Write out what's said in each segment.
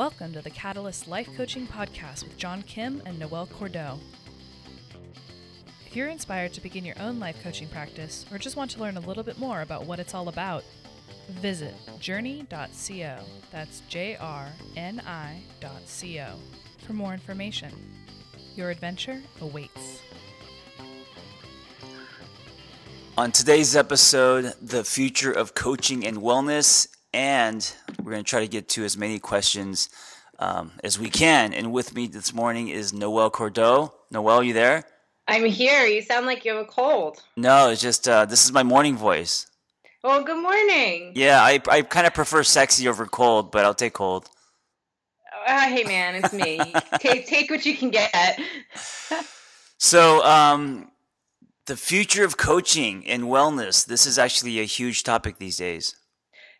Welcome to the Catalyst Life Coaching Podcast with John Kim and Noelle Cordeaux. If you're inspired to begin your own life coaching practice or just want to learn a little bit more about what it's all about, visit jrni.co. That's J R N I.co for more information. Your adventure awaits. On today's episode, the future of coaching and wellness, and we're going to try to get to as many questions um, as we can. And with me this morning is Noelle Cordeaux. Noelle, you there? I'm here. You sound like you have a cold. No, it's just uh, this is my morning voice. Well, good morning. Yeah, I, I kind of prefer sexy over cold, but I'll take cold. Uh, hey, man, it's me. take, take what you can get. so, um, the future of coaching and wellness. This is actually a huge topic these days.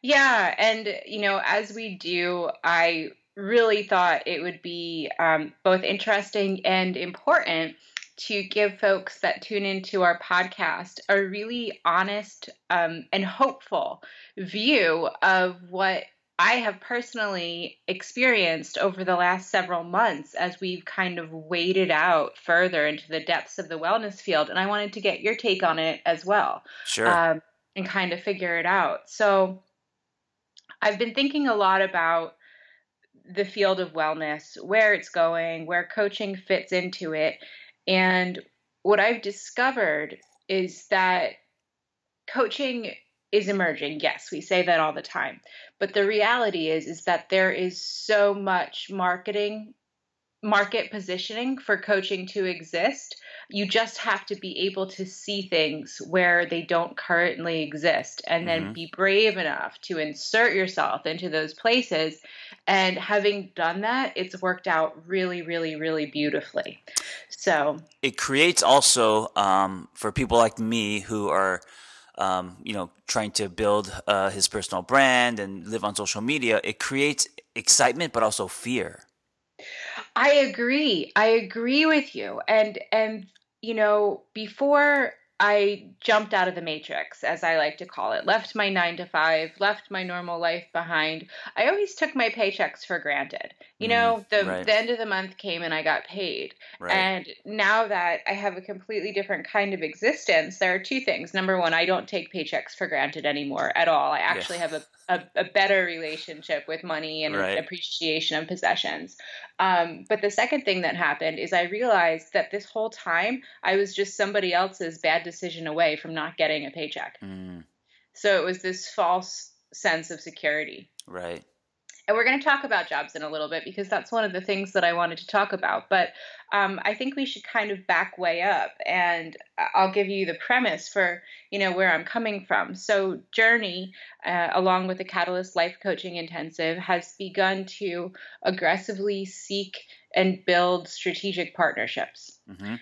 Yeah, and you know, as we do, I really thought it would be um, both interesting and important to give folks that tune into our podcast a really honest um, and hopeful view of what I have personally experienced over the last several months as we've kind of waded out further into the depths of the wellness field. And I wanted to get your take on it as well. Sure. Um, and kind of figure it out. So I've been thinking a lot about the field of wellness, where it's going, where coaching fits into it. And what I've discovered is that coaching is emerging. Yes, we say that all the time. But the reality is is that there is so much marketing market positioning for coaching to exist. You just have to be able to see things where they don't currently exist and then mm-hmm. be brave enough to insert yourself into those places. And having done that, it's worked out really, really, really beautifully. So it creates also um, for people like me who are um, you know, trying to build uh, his personal brand and live on social media, it creates excitement, but also fear. I agree. I agree with you. And and you know, before I jumped out of the matrix, as I like to call it, left my nine to five, left my normal life behind. I always took my paychecks for granted. You mm, know, the, right. the end of the month came and I got paid. Right. And now that I have a completely different kind of existence, there are two things. Number one, I don't take paychecks for granted anymore at all. I actually yeah. have a a, a, better relationship with money and right. appreciation of possessions. Um, but the second thing that happened is I realized that this whole time I was just somebody else's bad decision away from not getting a paycheck. Mm. So it was this false sense of security. Right. And we're going to talk about jobs in a little bit because that's one of the things that I wanted to talk about. But um, I think we should kind of back way up, and I'll give you the premise for you know where I'm coming from. So Journey, uh, along with the Catalyst Life Coaching Intensive, has begun to aggressively seek and build strategic partnerships. Mm-hmm.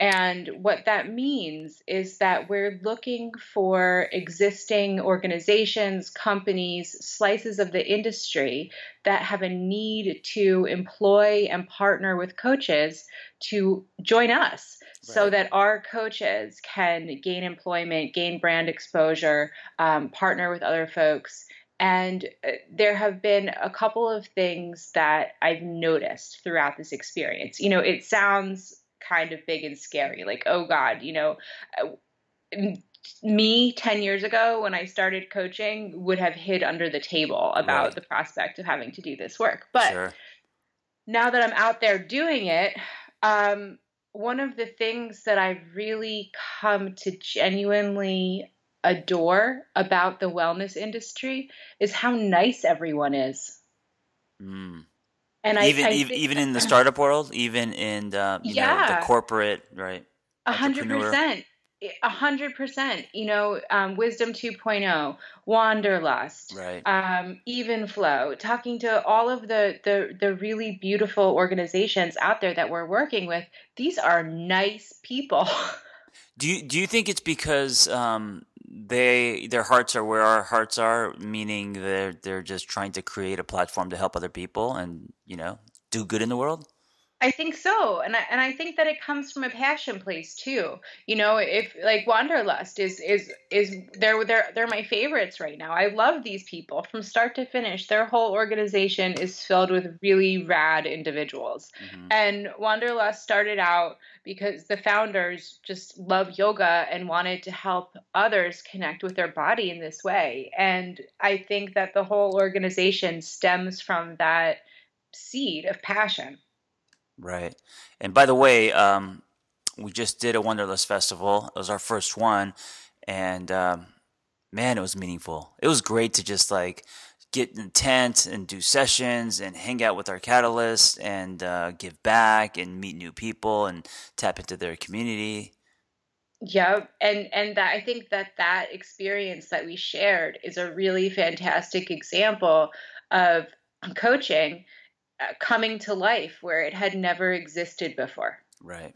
And what that means is that we're looking for existing organizations, companies, slices of the industry that have a need to employ and partner with coaches to join us right. so that our coaches can gain employment, gain brand exposure, um, partner with other folks. And uh, there have been a couple of things that I've noticed throughout this experience. You know, it sounds kind of big and scary. Like, oh God, you know, me 10 years ago when I started coaching would have hid under the table about right. the prospect of having to do this work. But sure. now that I'm out there doing it, um, one of the things that I've really come to genuinely adore about the wellness industry is how nice everyone is. Mm. And even I, I even, even in the startup world, even in the you yeah. know the corporate right. A hundred percent. A hundred percent. You know, um, Wisdom 2.0, Wanderlust, right. um, Evenflow, talking to all of the, the the really beautiful organizations out there that we're working with. These are nice people. do you do you think it's because um, they their hearts are where our hearts are, meaning they're they're just trying to create a platform to help other people and you know do good in the world. I think so, and I, and I think that it comes from a passion place too. You know, if like Wanderlust is is is they're they're they're my favorites right now. I love these people from start to finish. Their whole organization is filled with really rad individuals, mm-hmm. and Wanderlust started out because the founders just love yoga and wanted to help others connect with their body in this way. And I think that the whole organization stems from that seed of passion. Right. And by the way, um, we just did a Wanderlust Festival. It was our first one. And um, man, it was meaningful. It was great to just like get in the tent and do sessions and hang out with our catalysts and uh, give back and meet new people and tap into their community. Yeah, and and that I think that that experience that we shared is a really fantastic example of coaching coming to life where it had never existed before. Right.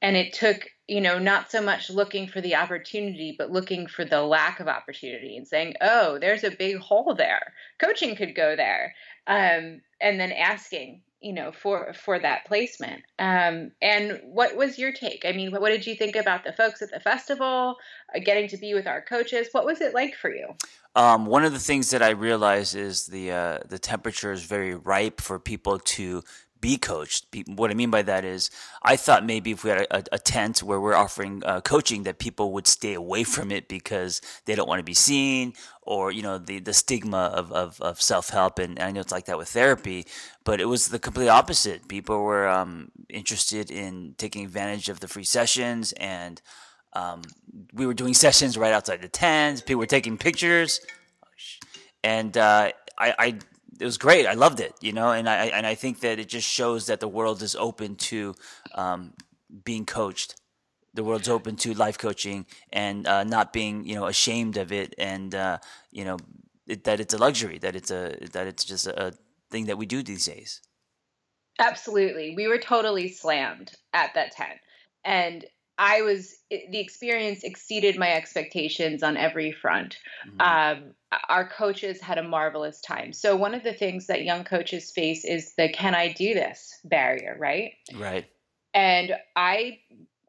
And it took, you know, not so much looking for the opportunity, but looking for the lack of opportunity and saying, oh, there's a big hole there. Coaching could go there. Um, and then asking, you know, for for that placement. Um, and what was your take? I mean, what, what did you think about the folks at the festival, uh, getting to be with our coaches? What was it like for you? Um, one of the things that I realized is the uh, the temperature is very ripe for people to be coached. What I mean by that is, I thought maybe if we had a, a tent where we're offering uh, coaching, that people would stay away from it because they don't want to be seen, or you know, the the stigma of of, of self help. And I know it's like that with therapy, but it was the complete opposite. People were um, interested in taking advantage of the free sessions and um, we were doing sessions right outside the tents. People were taking pictures, and uh, I, I, it was great. I loved it, you know, and I and I think that it just shows that the world is open to um, being coached. The world's open to life coaching and uh, not being, you know, ashamed of it, and uh, you know it, that it's a luxury, that it's a that it's just a, a thing that we do these days. Absolutely, we were totally slammed at that tent, and I was the experience exceeded my expectations on every front. Mm-hmm. Um, our coaches had a marvelous time. So one of the things that young coaches face is the "Can I do this?" barrier, right? Right. And I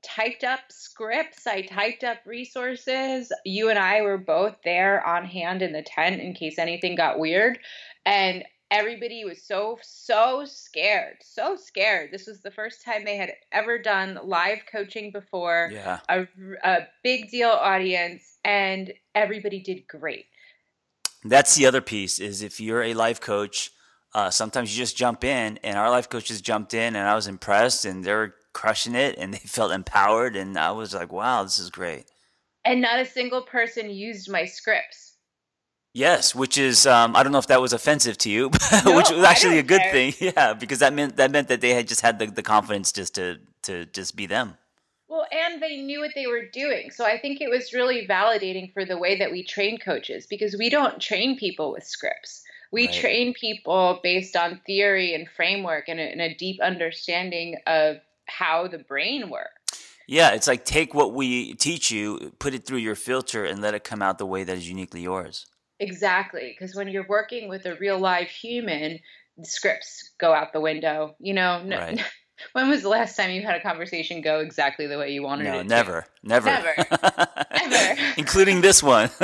typed up scripts. I typed up resources. You and I were both there on hand in the tent in case anything got weird. And everybody was so so scared so scared. This was the first time they had ever done live coaching before yeah. a, a big deal audience and everybody did great. That's the other piece is if you're a life coach uh, sometimes you just jump in and our life coaches jumped in and i was impressed and they were crushing it and they felt empowered and i was like wow this is great. And not a single person used my scripts Yes, which is um, I don't know if that was offensive to you, no, which was actually a good care. thing. Yeah, because that meant that meant that they had just had the, the confidence just to to just be them. Well, and they knew what they were doing. So I think it was really validating for the way that we train coaches because we don't train people with scripts. We right. train people based on theory and framework and a, and a deep understanding of how the brain works. Yeah, it's like take what we teach you, put it through your filter, and let it come out the way that is uniquely yours. Exactly, because when you're working with a real live human, scripts go out the window. You know, no, right. when was the last time you had a conversation go exactly the way you wanted no, it? Never, to? never, never, never, including this one.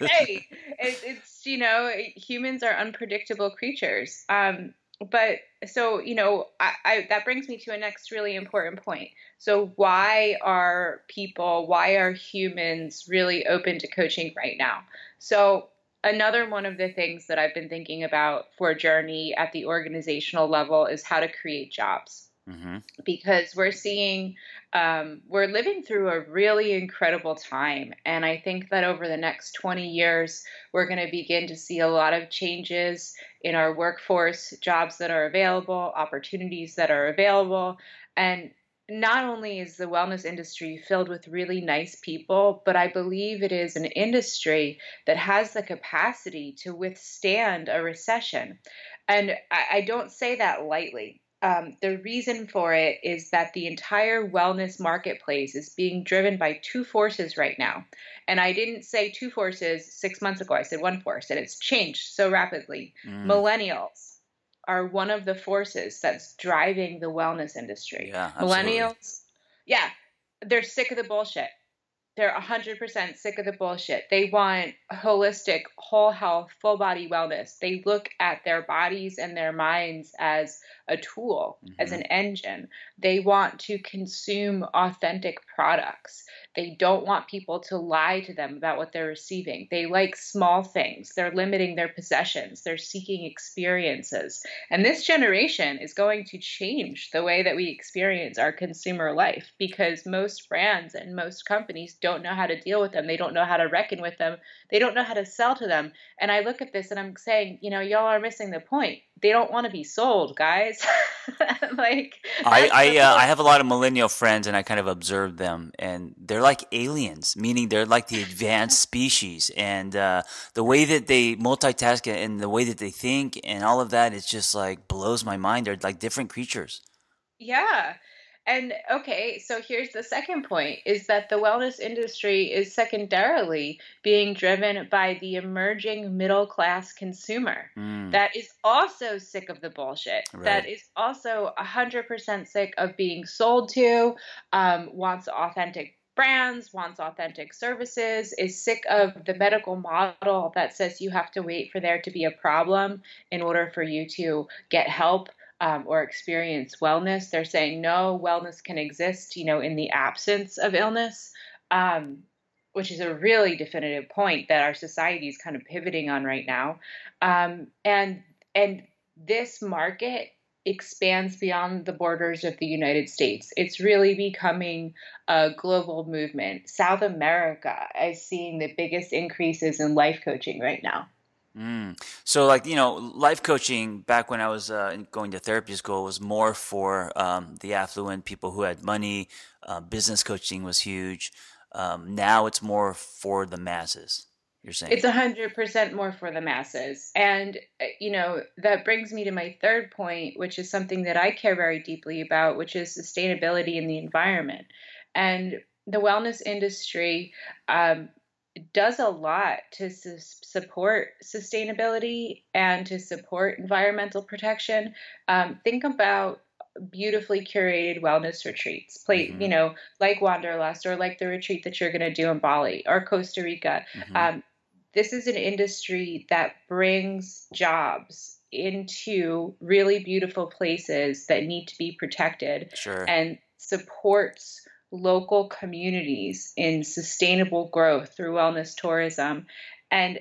hey, it, it's you know, humans are unpredictable creatures. Um, but so you know, I, I that brings me to a next really important point. So why are people, why are humans really open to coaching right now? So another one of the things that I've been thinking about for Journey at the organizational level is how to create jobs. Mm-hmm. Because we're seeing, um, we're living through a really incredible time. And I think that over the next 20 years, we're going to begin to see a lot of changes in our workforce, jobs that are available, opportunities that are available. And not only is the wellness industry filled with really nice people, but I believe it is an industry that has the capacity to withstand a recession. And I, I don't say that lightly. Um, the reason for it is that the entire wellness marketplace is being driven by two forces right now. And I didn't say two forces six months ago, I said one force, and it's changed so rapidly. Mm. Millennials are one of the forces that's driving the wellness industry. Yeah, absolutely. Millennials, yeah, they're sick of the bullshit. They're 100% sick of the bullshit. They want holistic, whole health, full body wellness. They look at their bodies and their minds as a tool, mm-hmm. as an engine. They want to consume authentic products. They don't want people to lie to them about what they're receiving. They like small things. They're limiting their possessions. They're seeking experiences. And this generation is going to change the way that we experience our consumer life because most brands and most companies don't know how to deal with them. They don't know how to reckon with them. They don't know how to sell to them. And I look at this and I'm saying, you know, y'all are missing the point they don't want to be sold, guys. like I I, uh, I have a lot of millennial friends, and I kind of observe them, and they're like aliens, meaning they're like the advanced species, and uh, the way that they multitask and the way that they think and all of that, it just like blows my mind. They're like different creatures. Yeah, and okay, so here's the second point is that the wellness industry is secondarily being driven by the emerging middle class consumer mm. that is also sick of the bullshit, right. that is also 100% sick of being sold to, um, wants authentic brands, wants authentic services, is sick of the medical model that says you have to wait for there to be a problem in order for you to get help um, or experience wellness. They're saying no, wellness can exist, you know, in the absence of illness, um, which is a really definitive point that our society is kind of pivoting on right now. Um, and and this market expands beyond the borders of the United States. It's really becoming a global movement. South America is seeing the biggest increases in life coaching right now. Mm. So, like you know, life coaching back when I was uh, going to therapy school was more for um, the affluent people who had money. Uh, business coaching was huge. Um, now it's more for the masses. You're saying it's a hundred percent more for the masses, and uh, you know that brings me to my third point, which is something that I care very deeply about, which is sustainability in the environment, and the wellness industry. Um, does a lot to su- support sustainability and to support environmental protection. Um, think about beautifully curated wellness retreats, play, mm-hmm. you know, like Wanderlust or like the retreat that you're going to do in Bali or Costa Rica. Mm-hmm. Um, this is an industry that brings jobs into really beautiful places that need to be protected sure. and supports local communities in sustainable growth through wellness tourism. And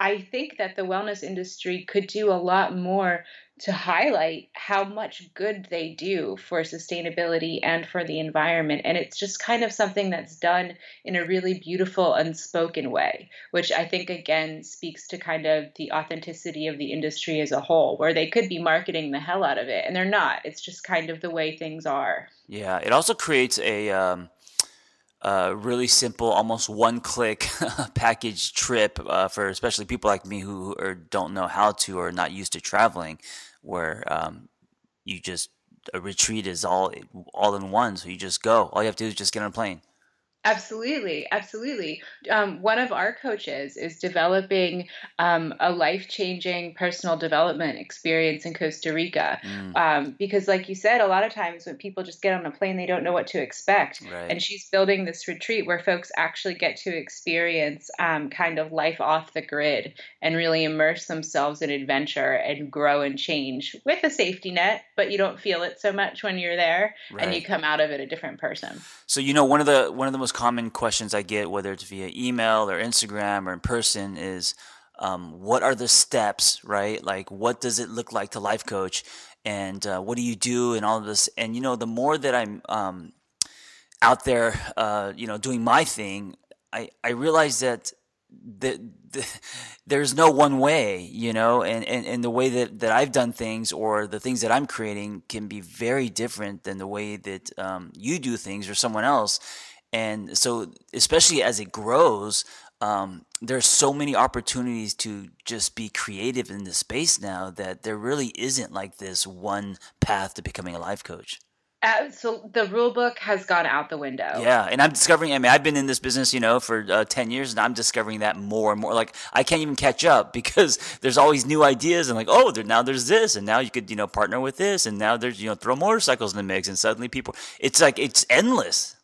I think that the wellness industry could do a lot more to highlight how much good they do for sustainability and for the environment. And it's just kind of something that's done in a really beautiful, unspoken way, which I think again speaks to kind of the authenticity of the industry as a whole, where they could be marketing the hell out of it and they're not. It's just kind of the way things are. Yeah, it also creates a. Um really simple, almost one-click package trip uh, for especially people like me who are, don't know how to or not used to traveling, where um, you just a retreat is all all in one, so you just go. All you have to do is just get on a plane. Absolutely, absolutely. Um, one of our coaches is developing um, a life changing personal development experience in Costa Rica. Mm. Um, because, like you said, a lot of times when people just get on a plane, they don't know what to expect. Right. And she's building this retreat where folks actually get to experience um, kind of life off the grid and really immerse themselves in adventure and grow and change with a safety net, but you don't feel it so much when you're there right. and you come out of it a different person. So, you know, one of the one of the most common questions I get, whether it's via email or Instagram or in person, is um, what are the steps, right? Like, what does it look like to life coach? And uh, what do you do and all of this? And, you know, the more that I'm um, out there, uh, you know, doing my thing, I, I realize that the, the, there's no one way, you know, and, and, and the way that, that I've done things or the things that I'm creating can be very different than the way that um, you do things or someone else. And so, especially as it grows, um, there's so many opportunities to just be creative in this space now that there really isn't like this one path to becoming a life coach. Uh, so the rule book has gone out the window. Yeah, and I'm discovering. I mean, I've been in this business, you know, for uh, ten years, and I'm discovering that more and more. Like, I can't even catch up because there's always new ideas, and like, oh, there, now there's this, and now you could, you know, partner with this, and now there's, you know, throw motorcycles in the mix, and suddenly people, it's like it's endless.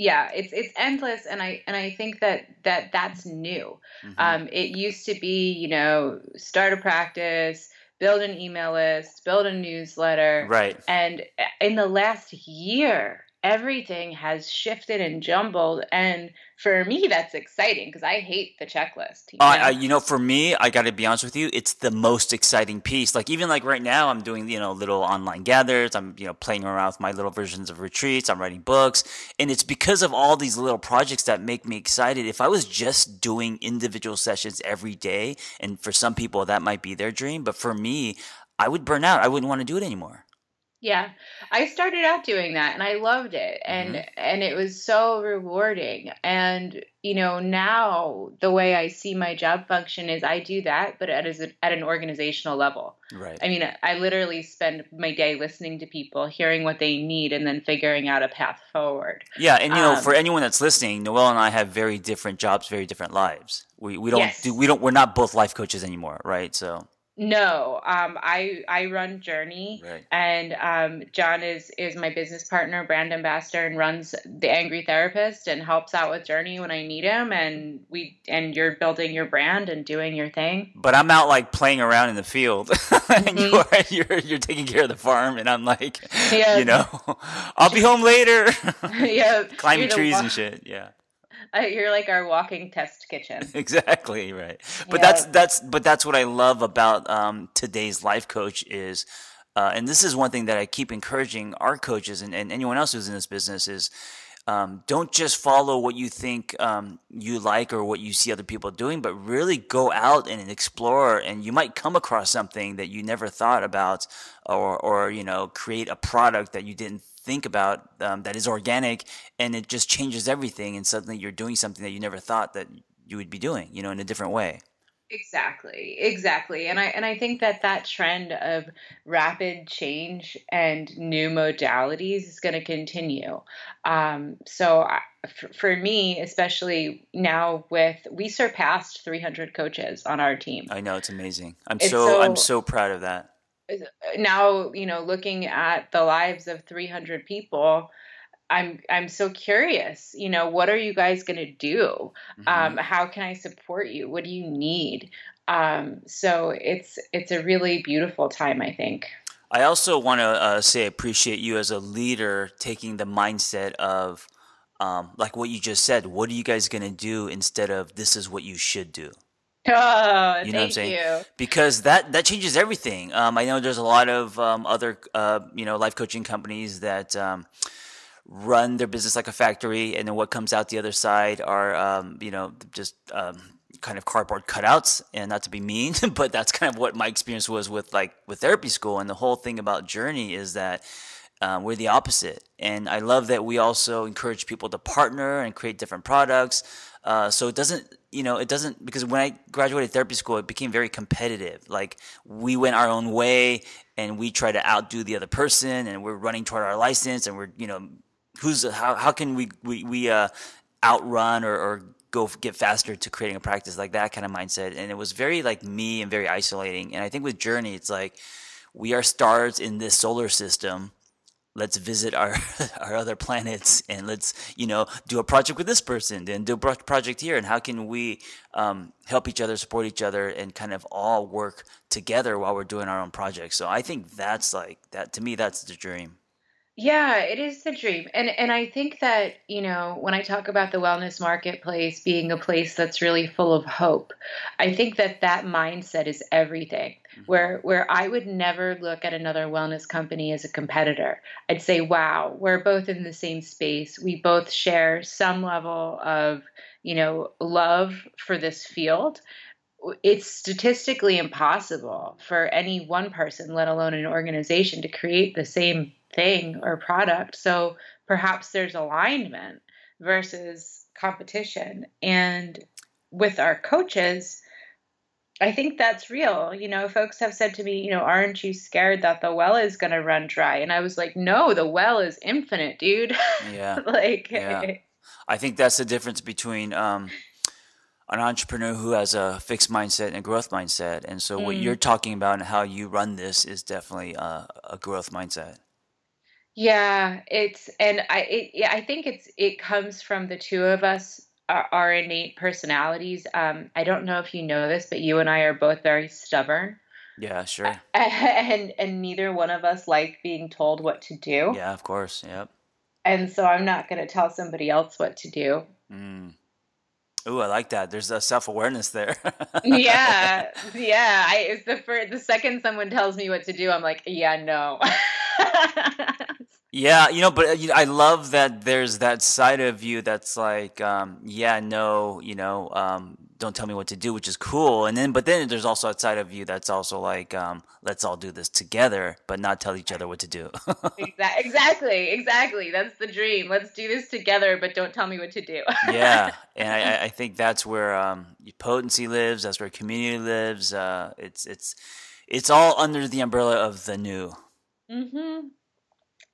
Yeah, it's it's endless, and I and I think that that that's new. Mm-hmm. Um, it used to be, you know, start a practice build an email list, build a newsletter. Right. And in the last year, everything has shifted and jumbled and for me that's exciting because i hate the checklist you know? Uh, you know for me i gotta be honest with you it's the most exciting piece like even like right now i'm doing you know little online gathers i'm you know playing around with my little versions of retreats i'm writing books and it's because of all these little projects that make me excited if i was just doing individual sessions every day and for some people that might be their dream but for me i would burn out i wouldn't want to do it anymore yeah. I started out doing that and I loved it and mm-hmm. and it was so rewarding. And you know, now the way I see my job function is I do that but at a, at an organizational level. Right. I mean, I literally spend my day listening to people, hearing what they need and then figuring out a path forward. Yeah, and you know, um, for anyone that's listening, Noelle and I have very different jobs, very different lives. We we don't yes. do we don't we're not both life coaches anymore, right? So no, um, I I run Journey, right. and um, John is is my business partner, brand ambassador, and runs the Angry Therapist and helps out with Journey when I need him. And we and you're building your brand and doing your thing. But I'm out like playing around in the field, mm-hmm. and you're, you're you're taking care of the farm, and I'm like, yeah. you know, I'll be home later. yeah, climbing trees wa- and shit. Yeah. Uh, you're like our walking test kitchen. exactly right. But yeah. that's that's but that's what I love about um, today's life coach is, uh, and this is one thing that I keep encouraging our coaches and, and anyone else who's in this business is. Um, don't just follow what you think um, you like or what you see other people doing, but really go out and explore. And you might come across something that you never thought about, or or you know, create a product that you didn't think about um, that is organic and it just changes everything and suddenly you're doing something that you never thought that you would be doing you know in a different way exactly exactly and i and i think that that trend of rapid change and new modalities is going to continue. Um, so I, for, for me especially now with we surpassed 300 coaches on our team. I know it's amazing. I'm so, so i'm so proud of that. Now you know looking at the lives of 300 people i'm i'm so curious you know what are you guys going to do mm-hmm. um, how can i support you what do you need um, so it's it's a really beautiful time i think i also want to uh, say appreciate you as a leader taking the mindset of um, like what you just said what are you guys going to do instead of this is what you should do Oh, you know what I'm saying? You. Because that that changes everything. Um, I know there's a lot of um, other uh, you know life coaching companies that um, run their business like a factory, and then what comes out the other side are um, you know just um, kind of cardboard cutouts. And not to be mean, but that's kind of what my experience was with like with therapy school. And the whole thing about Journey is that. Um, we're the opposite. And I love that we also encourage people to partner and create different products. Uh, so it doesn't you know, it doesn't because when I graduated therapy school, it became very competitive. Like we went our own way and we try to outdo the other person, and we're running toward our license, and we're you know, who's how how can we we we uh, outrun or, or go get faster to creating a practice like that kind of mindset, and it was very like me and very isolating. And I think with Journey, it's like we are stars in this solar system. Let's visit our our other planets and let's you know do a project with this person then do a project here. And how can we um, help each other support each other and kind of all work together while we're doing our own projects so i think that's like that to me that's the dream yeah, it is the dream. And and I think that, you know, when I talk about the wellness marketplace being a place that's really full of hope, I think that that mindset is everything. Mm-hmm. Where where I would never look at another wellness company as a competitor. I'd say, "Wow, we're both in the same space. We both share some level of, you know, love for this field." it's statistically impossible for any one person, let alone an organization, to create the same thing or product. So perhaps there's alignment versus competition. And with our coaches, I think that's real. You know, folks have said to me, you know, aren't you scared that the well is going to run dry? And I was like, no, the well is infinite, dude. Yeah. like, Yeah. I think that's the difference between um, an entrepreneur who has a fixed mindset and a growth mindset. And so, what Mm. you're talking about and how you run this is definitely a growth mindset. Yeah, it's, and I, it, yeah, I think it's, it comes from the two of us, our, our innate personalities. Um, I don't know if you know this, but you and I are both very stubborn. Yeah, sure. And, and neither one of us like being told what to do. Yeah, of course. Yep. And so I'm not going to tell somebody else what to do. Mm. Ooh, I like that. There's a self awareness there. yeah, yeah. I it's the first, the second someone tells me what to do, I'm like, yeah, no. Yeah, you know, but uh, I love that there's that side of you that's like, um, yeah, no, you know, um, don't tell me what to do, which is cool. And then, but then there's also a side of you that's also like, um, let's all do this together, but not tell each other what to do. Exactly, exactly. That's the dream. Let's do this together, but don't tell me what to do. yeah, and I, I- think that's where um, potency lives. That's where community lives. Uh, it's it's it's all under the umbrella of the new. Mm hmm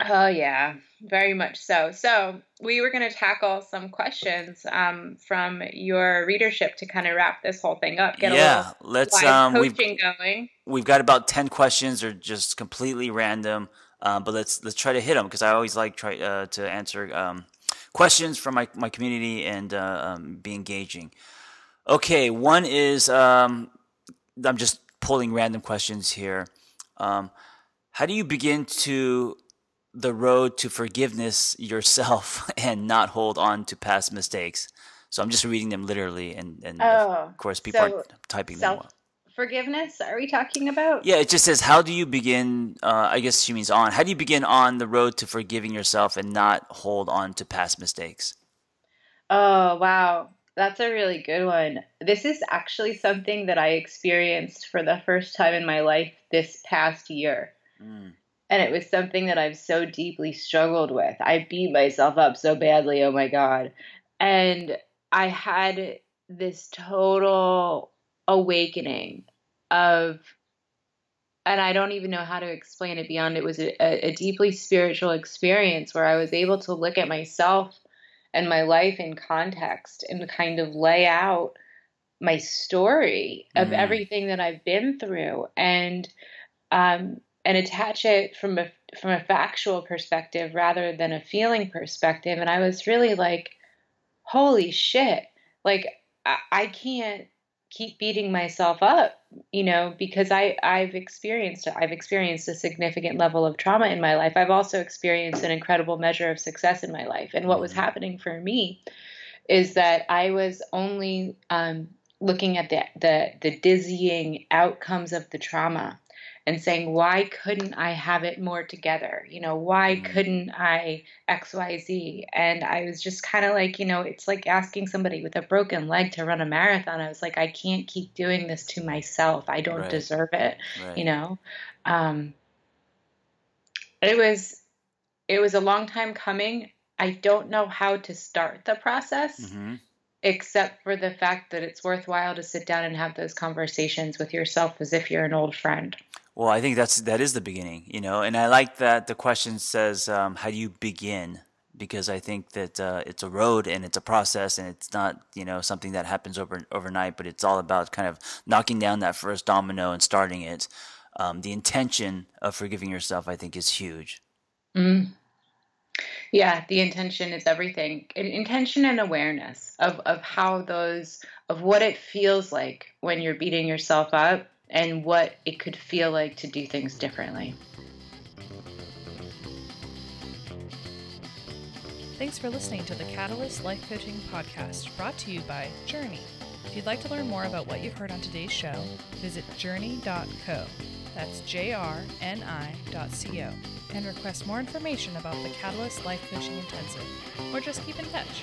Oh yeah, very much so. So we were going to tackle some questions um, from your readership to kind of wrap this whole thing up. Get a yeah, little let's. Um, we've coaching going. we've got about 10 questions they're just completely random um, but let's let's try to hit them because i always like try uh, to answer um, questions from my, my community and uh, um, be engaging okay one is um, i'm just pulling random questions here um, how do you begin to the road to forgiveness yourself and not hold on to past mistakes so i'm just reading them literally and, and Oh, of course people are so typing them self forgiveness. Are we talking about? yeah, it just says, how do you begin? Uh, I guess she means on. How do you begin on the road to forgiving yourself and not hold on to past mistakes? Oh, wow. That's a really good one. This is actually something that I experienced for the first time in my life this past year. Mm, And it was something that I've so deeply struggled with. I beat myself up so badly, oh my God. And I had this total awakening of, and I don't even know how to explain it beyond it was a, a deeply spiritual experience where I was able to look at myself and my life in context and kind of lay out my story of Mm. everything that I've been through and um, and attach it from a from a factual perspective rather than a feeling perspective. And I was really like, holy shit! Like I, I can't keep beating myself up, you know, because I I've experienced I've experienced a significant level of trauma in my life. I've also experienced an incredible measure of success in my life. And what was Mhm. happening for me is that I was only um, looking at the, the the dizzying outcomes of the trauma and saying why couldn't i have it more together you know why Mhm. couldn't i xyz and i was just kind of like you know it's like asking somebody with a broken leg to run a marathon i was like i can't keep doing this to myself i don't Right. deserve it right. you know um it was it was a long time coming i don't know how to start the process hmm except for the fact that it's worthwhile to sit down and have those conversations with yourself as if you're an old friend. Well, I think that's that is the beginning, you know, and I like that the question says, um, "How do you begin?" Because I think that uh, it's a road and it's a process, and it's not, you know, something that happens over overnight. But it's all about kind of knocking down that first domino and starting it. Um, the intention of forgiving yourself, I think, is huge. Mm. Yeah, the intention is everything. Intention and awareness of, of how those, of what it feels like when you're beating yourself up and what it could feel like to do things differently. Thanks for listening to the Catalyst Life Coaching Podcast, brought to you by Journey. If you'd like to learn more about what you've heard on today's show, visit jrni.co. That's J R N I dot C O. And request more information about the Catalyst Life Coaching Intensive, or just keep in touch.